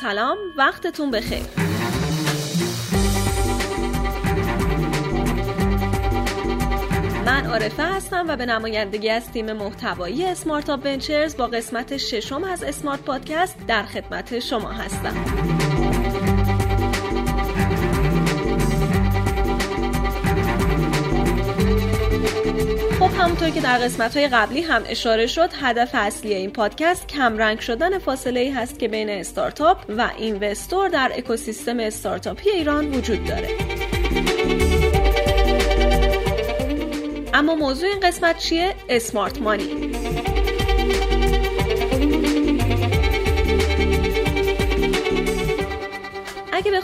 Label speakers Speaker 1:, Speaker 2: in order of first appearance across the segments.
Speaker 1: سلام وقتتون بخیر. من عارفه هستم و به نمایندگی از تیم محتوایی اسمارت آب ونچرز با قسمت ششم از اسمارت پادکست در خدمت شما هستم. همونطور که در قسمت های قبلی هم اشاره شد هدف اصلی این پادکست کمرنگ شدن فاصله ای هست که بین استارتاپ و اینوستور در اکوسیستم استارتاپی ایران وجود داره اما موضوع این قسمت چیه؟ smart money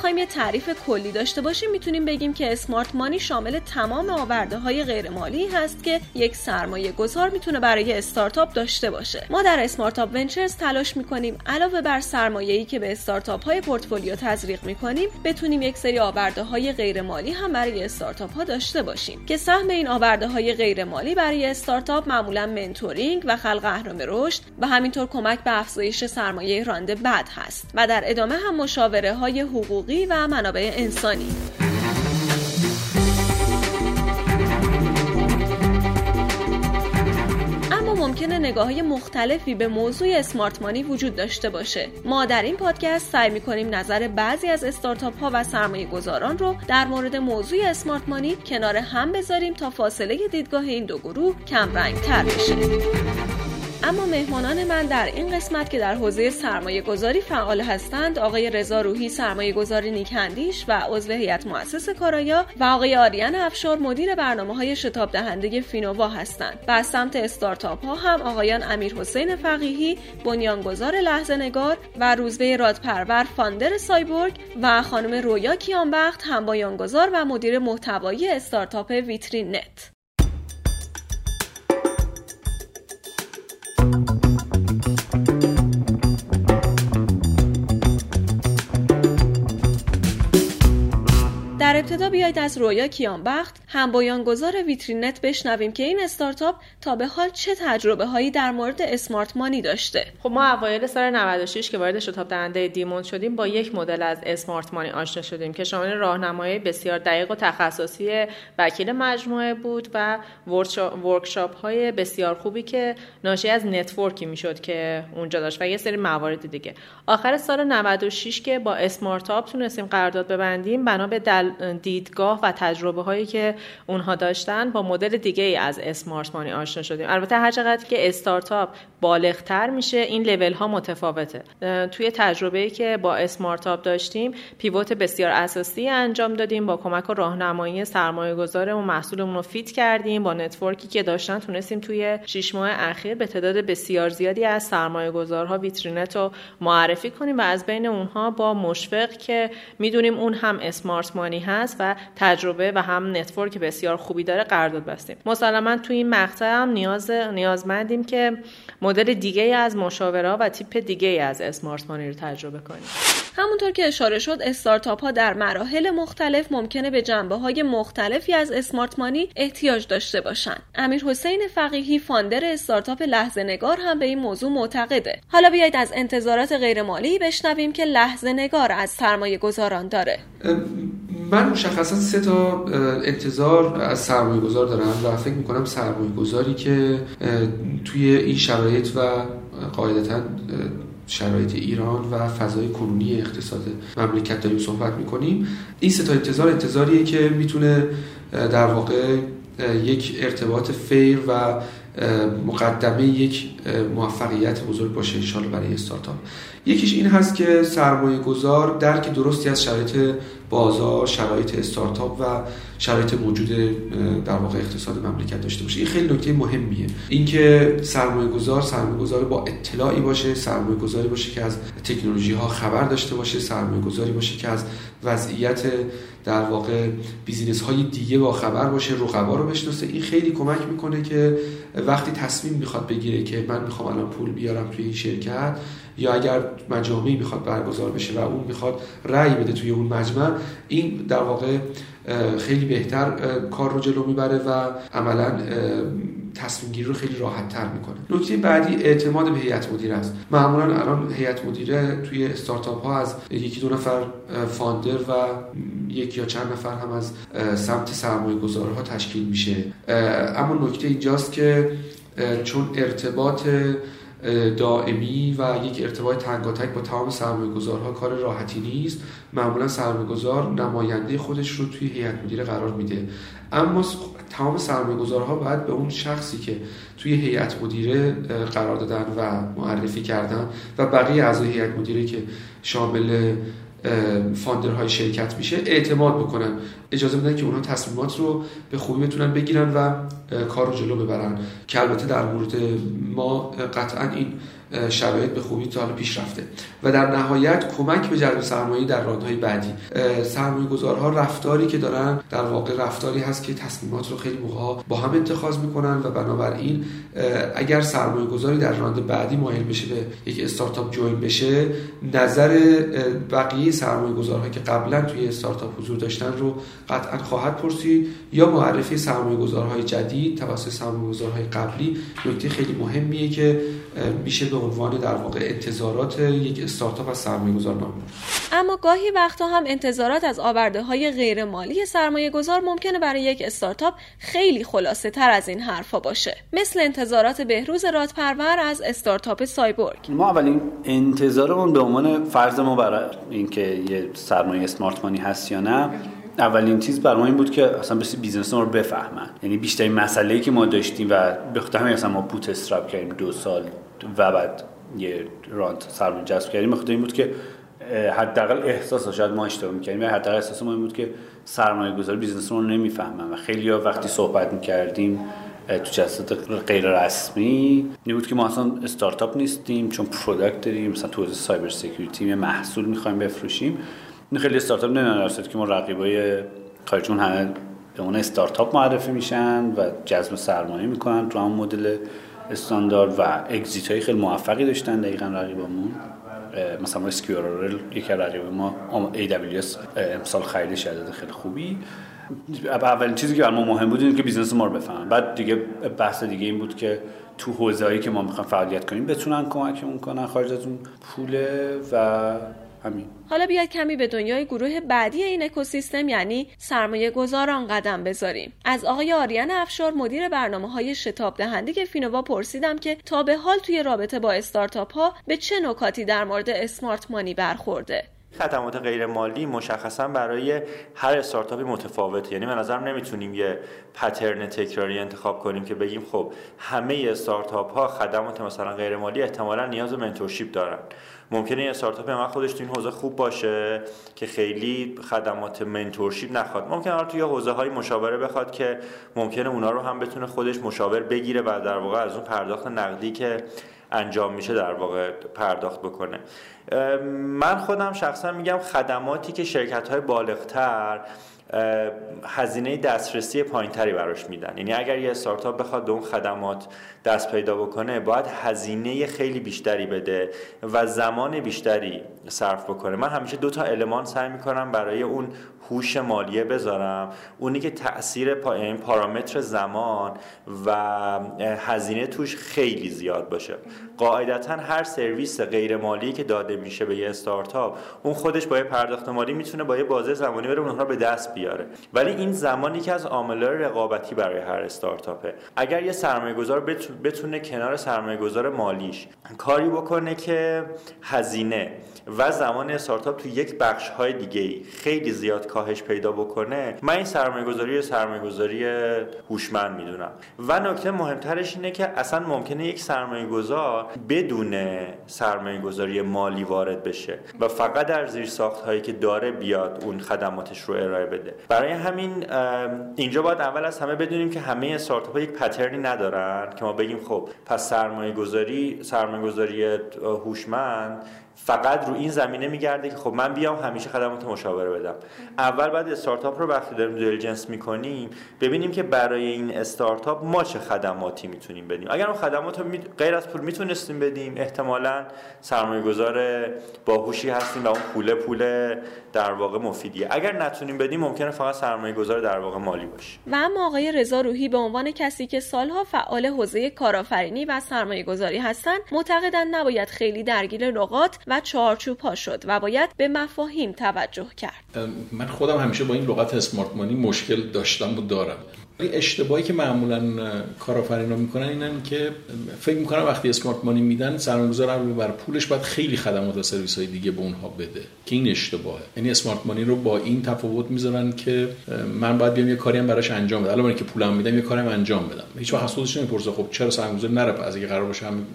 Speaker 1: بخوایم یه تعریف کلی داشته باشیم می‌تونیم بگیم که smart money شامل تمام آورده های غیر مالی هست که یک سرمایه گذار می‌تونه برای استارتاپ داشته باشه. ما در اسمارت آپ ونچرز تلاش می‌کنیم علاوه بر سرمایه‌ای که به استارتاپ های پورتفولیو تزریق می‌کنیم بتونیم یک سری آورده های غیر مالی هم برای استارتاپ ها داشته باشیم. که سهم این آورده های غیر مالی برای استارتاپ معمولا mentoring و خلق اهرم رشد و همینطور کمک به افزایش سرمایه round بعد هست و در ادامه هم مشاوره های حقوقی و منابع انسانی. ممکنه نگاه های مختلفی به موضوع اسمارت مانی وجود داشته باشه. ما در این پادکست سعی می‌کنیم نظر بعضی از استارتاپ ها و سرمایه گذاران رو در مورد موضوع اسمارت مانی کنار هم بذاریم تا فاصله دیدگاه این دو گروه کم رنگ تر بشه. اما مهمانان من در این قسمت که در حوزه سرمایه گذاری فعال هستند آقای رضا روحی سرمایه گذاری نیکندیش و عضو هیئت مؤسس کارایا و آقای آریان افشار مدیر برنامه های شتاب دهنده فینووا هستند. و از سمت استارتاپ ها هم آقایان امیر حسین فقیهی بنیانگذار لحظه نگار و روزبه رادپرور founder سایبورگ و خانم رویا کیانبخت هم بنیانگذار و مدیر محتوایی استارتاپ ویترین نت در ابتدا بیایید از رویا کیانبخت هم بنیانگذار ویترینت بشنویم که این استارتاپ تا به حال چه تجربه هایی در مورد smart money داشته.
Speaker 2: خب ما اوایل سال 96 که وارد شتاب دهنده دیموند شدیم با یک مدل از smart money آشنا شدیم که شامل راهنمایی بسیار دقیق و تخصصی وکیل مجموعه بود و workshop های بسیار خوبی که ناشی از network ی می‌شد که اونجا داشت و یه سری موارد دیگه. آخر سال 96 که با اسمارت تونستیم قرارداد ببندیم بنا به دیدگاه و تجربه هایی که اونها داشتن با مدل دیگه ای از smart money آشنا شدیم. البته هر چقدر که استارتاپ بالغتر میشه این لول ها متفاوته توی تجربه ای که با اسمارت داشتیم pivot بسیار اساسی انجام دادیم با کمک و راهنمایی سرمایه گذارمون محصولمون رو fit کردیم با network ی که داشتن تونستیم توی 6 ماه اخیر به تعداد بسیار زیادی از سرمایه گذارها ویترینت رو معرفی کنیم و از بین اونها با مشفق که می‌دونیم اون هم smart money هست و تجربه و هم network بسیار خوبی داره قرارداد بستیم مسلما تو این مقطع هم نیاز نیازمندیم که مدل دیگه از مشاوره و تیپ دیگه از اسمارت مانی رو تجربه کنیم
Speaker 1: همونطور که اشاره شد استارتاپ ها در مراحل مختلف ممکنه به جنبه های مختلفی از اسمارت مانی احتیاج داشته باشند. امیر حسین فقیهی فاندر استارتاپ لحظه نگار هم به این موضوع معتقده. حالا بیایید از انتظارات غیرمالی بشنویم که لحظه نگار از سرمایه گذاران داره.
Speaker 3: من مشخصا سه تا انتظار از سرمایه گذار دارم و فکر می‌کنم سرمایه گذاری که توی این شرایط و قاعدتا شرایط ایران و فضای کنونی اقتصاد مملکت داریم صحبت می‌کنیم. این سه تا انتظار انتظاریه که می‌تونه در واقع یک ارتباط فیر و مقدمه یک موفقیت بزرگ باشه انشالله برای استارتاپ. یکیش این هست که سرمایه گذار درک درستی از شرایط بازار شرایط استارتاپ و شرایط موجود در واقع اقتصاد مملکت داشته باشه. این خیلی نکته مهمیه. اینکه سرمایه گذار سرمایه گذار با اطلاعی باشه سرمایه گذاری باشه که از تکنولوژی ها خبر داشته باشه سرمایه گذاری باشه که از وضعیت در واقع بیزینس های دیگه با خبر باشه رقبا رو بشناسه. این خیلی کمک می‌کنه که وقتی تصمیم می‌خواد بگیره که من می‌خوام الان پول بیارم توی این شرکت یا اگر مجامعی می‌خواد برگزار بشه و اون می‌خواد رأی بده توی اون مجمع این در واقع خیلی بهتر کار رو جلو می‌بره و عملا تصمیم گیری رو خیلی راحت تر می‌کنه. نکته بعدی اعتماد به هیئت مدیره است. معمولا الان هیئت مدیره توی استارتاپ ها از یکی دو نفر فاندر و یک یا چند نفر هم از سمت سرمایه گذارها تشکیل میشه. اما نکته اینجاست که چون ارتباط دائمی و یک ارتباط تنگاتک با تمام سرمایه گذارها کار راحتی نیست. معمولا سرمایه گذار نماینده خودش رو توی هیئت مدیره قرار میده. اما تمام سرمایه گذارها باید به اون شخصی که توی هیئت مدیره قرار دادن و معرفی کردن و بقیه اعضای هیئت مدیره که شامل فاندرهای شرکت میشه اعتماد بکنن. اجازه بدن که اونها تصمیمات رو به خوبی بتونن بگیرن و کار رو جلو ببرن. که البته در مورد ما قطعا این شرایط به خوبی تا حالا پیش رفته و در نهایت کمک به جلب سرمایه در راندهای بعدی. سرمایه گذارها رفتاری که دارن در واقع رفتاری هست که تصمیمات رو خیلی موقع با هم اتخاذ می‌کنن و بنابراین اگر سرمایه گذاری در راند بعدی مایل بشه به یک استارتاپ جوین بشه نظر بقیه سرمایه گذارها که قبلا توی استارتاپ حضور داشتن رو قطعا خواهد پرسید یا معرفی سرمایه گذارهای جدید توسط سرمایه گذارهای قبلی نکته خیلی مهمیه که میشه به عنوان در واقع انتظارات یک استارتاپ از سرمایه گذار نام
Speaker 1: اما گاهی وقتا هم انتظارات از آورده های غیر مالی سرمایه گذار ممکنه برای یک استارتاپ خیلی خلاصه تر از این حرفا باشه. مثل انتظارات بهروز رادپرور از استارتاپ سایبورگ.
Speaker 4: ما اولین انتظارمون به عنوان فرض ما برای اینکه یه سرمایه smart money هست یا نه اولین چیز برای ما این بود که اصلا بسی business ما رو بفهمن. یعنی بیشترین مسئله که ما داشتیم و به خاطر همین اصلا ما bootstrap کردیم دو سال و بعد یه round سرمایه جذب کردیم. بخاطر این بود که حداقل احساس شاید ما اشتباه می‌کردیم یا حداقل احساس ما این بود که سرمایه گذار business رو نمی‌فهمن. و خیلی ها وقتی صحبت می‌کردیم تو جلسات غیر رسمی این که ما اصلا استارتاپ نیستیم چون product داریم مثلا تو cyber security یه محصول می‌خوایم بفروشیم. این خیلی استارتاپ نمی‌دونن که ما رقیبای خارجیمون همه به اون استارتاپ معرفی میشن و جذب سرمایه می‌کنن تو هم مدل استاندارد و exit های خیلی موفقی داشتن دقیقا رقیبمون مثلا Sqrrl یکی رقیب ما AWS امسال خرید شدید خیلی خوبی. اولین چیزی که برای ما مهم بود اینه که business ما رو بفهمن. بعد دیگه بحث دیگه این بود که تو حوزه هایی که ما می‌خوایم فعالیت کنیم بتونن کمکمون کنن خارج از اون پوله و همین.
Speaker 1: حالا بیاید کمی به دنیای گروه بعدی این اکوسیستم یعنی سرمایه گذاران قدم بذاریم. از آقای آریان افشار مدیر برنامه های شتاب دهنده فینووا پرسیدم که تا به حال توی رابطه با استارتاپ ها به چه نکاتی در مورد smart money برخورده؟
Speaker 5: خدمات غیر مالی مشخصا برای هر استارتاپی متفاوته. یعنی من نظرم نمی‌تونیم یه پترن تکراری انتخاب کنیم که بگیم خب همه استارتاپ ها خدمات مثلا غیر مالی احتمالا نیاز به منتورشیپ دارن. ممکنه یه استارتاپ ما خودش تو این حوزه خوب باشه که خیلی خدمات منتورشیپ نخواد. ممکنه حالا توی حوزه های مشاوره بخواد که ممکنه اونا رو هم بتونه خودش مشاور بگیره و در واقع از اون پرداخت نقدی که انجام میشه در واقع پرداخت بکنه. من خودم شخصا میگم خدماتی که شرکت های بالغتر هزینه دسترسی پایینتری براش میدن. یعنی اگر یه استارتاپ بخواد به اون خدمات دست پیدا بکنه باید هزینه خیلی بیشتری بده و زمان بیشتری صرف بکنه. من همیشه دو تا المان سعی می‌کنم برای اون هوش مالیه بذارم. اونی که تاثیر پا... این یعنی پارامتر زمان و هزینه توش خیلی زیاد باشه. قاعدتا هر سرویس غیر مالی که داده میشه به یه استارتاپ اون خودش با یه پرداخت مالی می‌تونه با یه بازه زمانی بره اونها به دست بیاره. ولی این زمانی که از عاملای رقابتی برای هر استارتاپه. اگر یه سرمایه گذار بتونه کنار سرمایه گذار مالیش کاری بکنه که هزینه و زمان استارتاپ تو یک بخش های دیگه خیلی زیاد کاهش پیدا بکنه من این سرمایه گذاری سرمایه گذاری هوشمند می‌دونم. و نکته مهمترش اینه که اصلا ممکنه یک سرمایه گذار بدون سرمایه گذاری مالی وارد بشه و فقط در زیر ساخت هایی که داره بیاد اون خدماتش رو ارائه بده. برای همین اینجا باید اول از همه بدونیم که همه استارتاپ ها یک پترنی ندارن که ما بگیم خب پس سرمایه گذاری سرمایه گذاری هوشمند فقط رو این زمینه میگرده که خب من بیام همیشه خدمات مشاوره بدم. اول بعد استارتاپ رو وقتی داریم دیلیجنس می‌کنیم ببینیم که برای این استارتاپ ما چه خدماتی می‌تونیم بدیم. اگر اون خدمات رو غیر از پول می‌تونستیم بدیم احتمالا سرمایه گذار باهوشی هستیم و اون پول پول در واقع مفیدیه. اگر نتونیم بدیم ممکنه فقط سرمایه گذار در واقع مالی باشه.
Speaker 1: و اما آقای رضا روحی به عنوان کسی که سالها فعال حوزه کارآفرینی و سرمایه گذاری هستند معتقدند نباید خیلی درگیر لغات و چارچوب شد و باید به مفاهیم توجه کرد.
Speaker 6: من خودم همیشه با این لغت اسمارت مانی مشکل داشتم و دارم. اشتباهی که معمولا کارآفرینا می‌کنن اینن که فکر می‌کنن وقتی اسمارت مانی میدن سرمایه‌گذار علاوه بر پولش باید خیلی خدمات و سرویس های دیگه به اونها بده. که این اشتباهه. یعنی اسمارت مانی رو با این تفاوت می‌ذارن که من باید بیام یه کاری هم براش انجام بدم. علاوه که پولم میدم یه کاری هم انجام بدم. هیچ وقت خودش نمی‌پرسه خب چرا سرمایه‌گذار نره؟ از اگه قرار باشه هم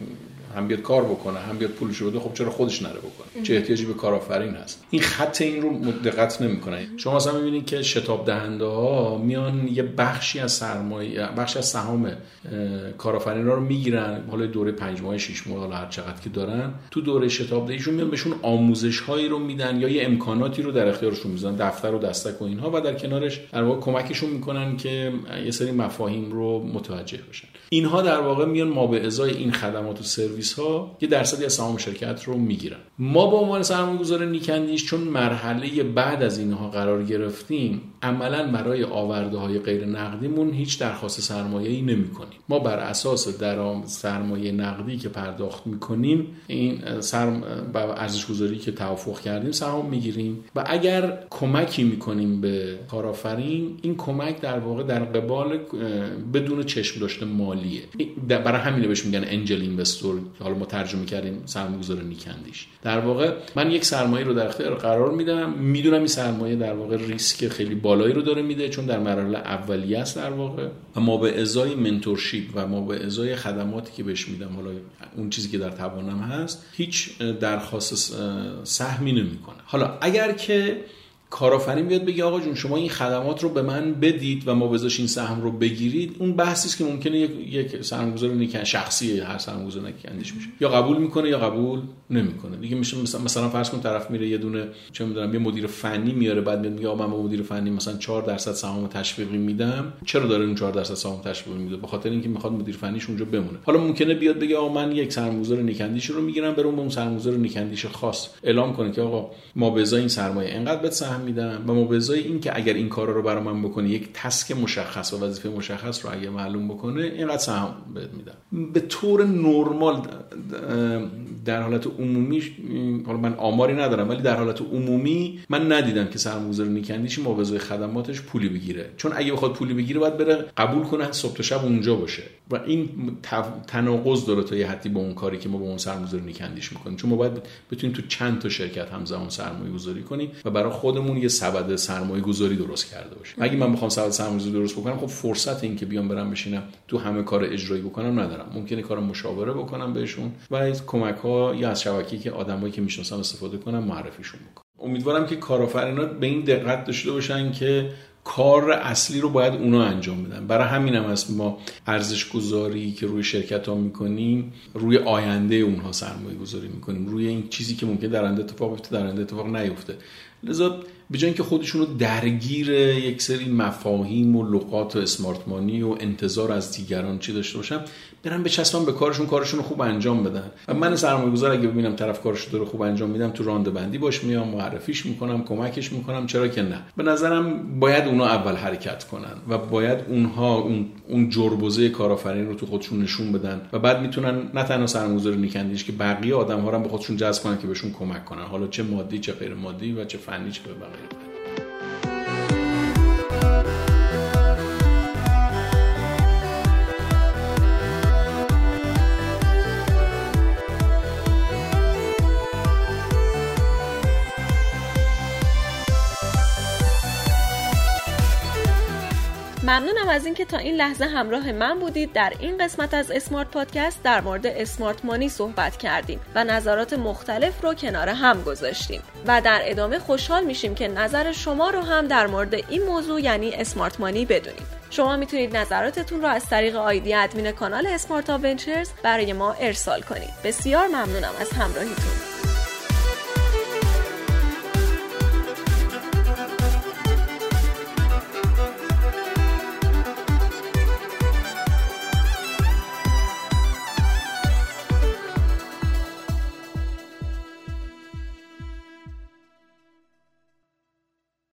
Speaker 6: هم بیاد کار بکنه هم بیاد پولش بده خب چرا خودش نره بکنه؟ چه احتیاجی به کارآفرین هست؟ این خط این رو دقت نمی‌کنه. شما مثلا می‌بینید که شتاب دهنده ها میان یه بخشی از سرمایه بخشی از سهام کارآفرین رو می‌گیرن حالا دوره 5 ماه 6 ماه حالا هر چقدر که دارن تو دوره شتاب دهیشون میان بهشون آموزش هایی رو میدن یا یه امکاناتی رو در اختیارشون می‌ذارن دفتر و دستک و اینها و در کنارش در واقع کمکشون می‌کنن که یه سری مفاهیم رو متوجه بشن. اینها در واقع میان ما به ازای این خدمات و سرویس ها یه درصدی از سهام شرکت رو می‌گیرن. ما به عنوان سرمایه‌گذار نیکندیش چون مرحله بعد از اینها قرار گرفتیم عملا برای آورده های غیر نقدیمون هیچ درخواست سرمایه ای نمی کنیم ما بر اساس درام سرمایه نقدی که پرداخت می‌کنیم این سرم ارزش گذاری که توافق کردیم سهام می‌گیریم. و اگر کمکی می‌کنیم به کارآفرین این کمک در واقع در قبال بدون چشم داشته مالیه. برای همینه بهش میگن انجل اینوستور حالا ما ترجمه کردیم سرمایه‌گذار نیکندیش. در واقع من یک سرمایه رو در اختیار قرار میدم. می‌دونم این سرمایه در واقع ریسک خیلی بالایی رو داره میده چون در مرحله اولیه است در واقع. و ما به ازای منتورشیپ و ما به ازای خدماتی که بهش میدم حالا اون چیزی که در توانم هست هیچ درخواست سهمی نمی‌کنه. حالا اگر که کارآفرین بیاد بگه آقا جون شما این خدمات رو به من بدید و ما بذاش این سهم رو بگیرید اون بحثی است که ممکنه یک یک سرمایه‌گذار نیکن شخصی هر سرمایه‌گذار نیکندیش میشه یا قبول می‌کنه یا قبول نمی‌کنه. دیگه میشه مثلا مثلا فرض کن طرف میره یه دونه چه می‌دونم یه مدیر فنی میاره بعد میگه آقا من به مدیر فنی مثلا 4 درصد سهام تشویقی میدم. چرا داره اون 4 درصد سهام تشویقی میده؟ به خاطر اینکه می‌خواد مدیر فنیش اونجا بمونه. حالا ممکنه بیاد بگه آقا من یک سرمایه‌گذار نیکندیش رو می‌گیرم برم به اون سرمایه‌گذار نیکندیش خاص اعلام کنه که آقا ما به این سرمایه. انقدر بهت سهم میدم و ما این که اگر این کارا رو برای من بکنه یک تسک مشخص و وظیفه مشخص رو اگه معلوم بکنه اینقدر سهم بهت میدم. به طور نرمال در حالت عمومی حالا من آماری ندارم ولی در حالت عمومی من ندیدم که سرمایه‌گذار نیکندیش موازی خدماتش پولی بگیره. چون اگه بخواد پولی بگیره باید بره قبول کنه صبح تا شب اونجا باشه. و این تناقض داره تا یه حدی با اون کاری که ما با اون سرمایه‌گذار نیکندیش می‌کنیم. چون ما باید بتونیم تو چند تا شرکت همزمان سرمایه گذاری کنیم و برای خودمون یه سبد سرمایه گذاری درست کرده باشیم. اگه من بخوام سبد سرمایه گذاری درست بکنم خب فرصت این که بیام برم بشینم تو همه کار اجرایی بکنم ندارم. ممکنه کار مشاوره بکنم بهشون و از کمک ها یا از شبکه‌ای که آدمایی که می‌شناسم استفاده کنم معرفیشون بکنم. امیدوارم که کارآفرینا به این دقت داشته باشن که کار اصلی رو باید اونا انجام بدن. برای همین هم هست ما ارزش گذاری که روی شرکت ها می‌کنیم روی آینده اونها سرمایه گذاری می‌کنیم. روی این چیزی که ممکن در آینده اتفاق بیفته در آینده اتفاق نیفته. لذا به جای اینکه خودشون رو درگیر یک سری مفاهیم و لغات و اسمارتمانی و انتظار از دیگران چی داشته باشم برن بچسبن به کارشون کارشون رو خوب انجام بدن. و من سرمایه گذار اگه ببینم طرف کارش رو خوب انجام میدم تو رانده بندی باش میام معرفیش می‌کنم کمکش می‌کنم چرا که نه. به نظرم باید اونا اول حرکت کنن و باید اونها اون اون جربوزه کارآفرین رو تو خودشون نشون بدن و بعد می‌تونن نه تنها سرمایه‌گذار نیکندیش که بقیه آدم ها رو به خودشون جذب کنن که بهشون کمک کنن. حالا چه مادی چه غیر مادی و چه فنی چه بقیه
Speaker 1: ممنونم از اینکه تا این لحظه همراه من بودید. در این قسمت از اسمارت پادکست در مورد اسمارت مانی صحبت کردیم و نظرات مختلف رو کنار هم گذاشتیم و در ادامه خوشحال میشیم که نظر شما رو هم در مورد این موضوع یعنی اسمارت مانی بدونیم. شما می‌تونید نظراتتون رو از طریق آیدی ادمین کانال اسمارت آونچرز برای ما ارسال کنید. بسیار ممنونم از همراهیتون.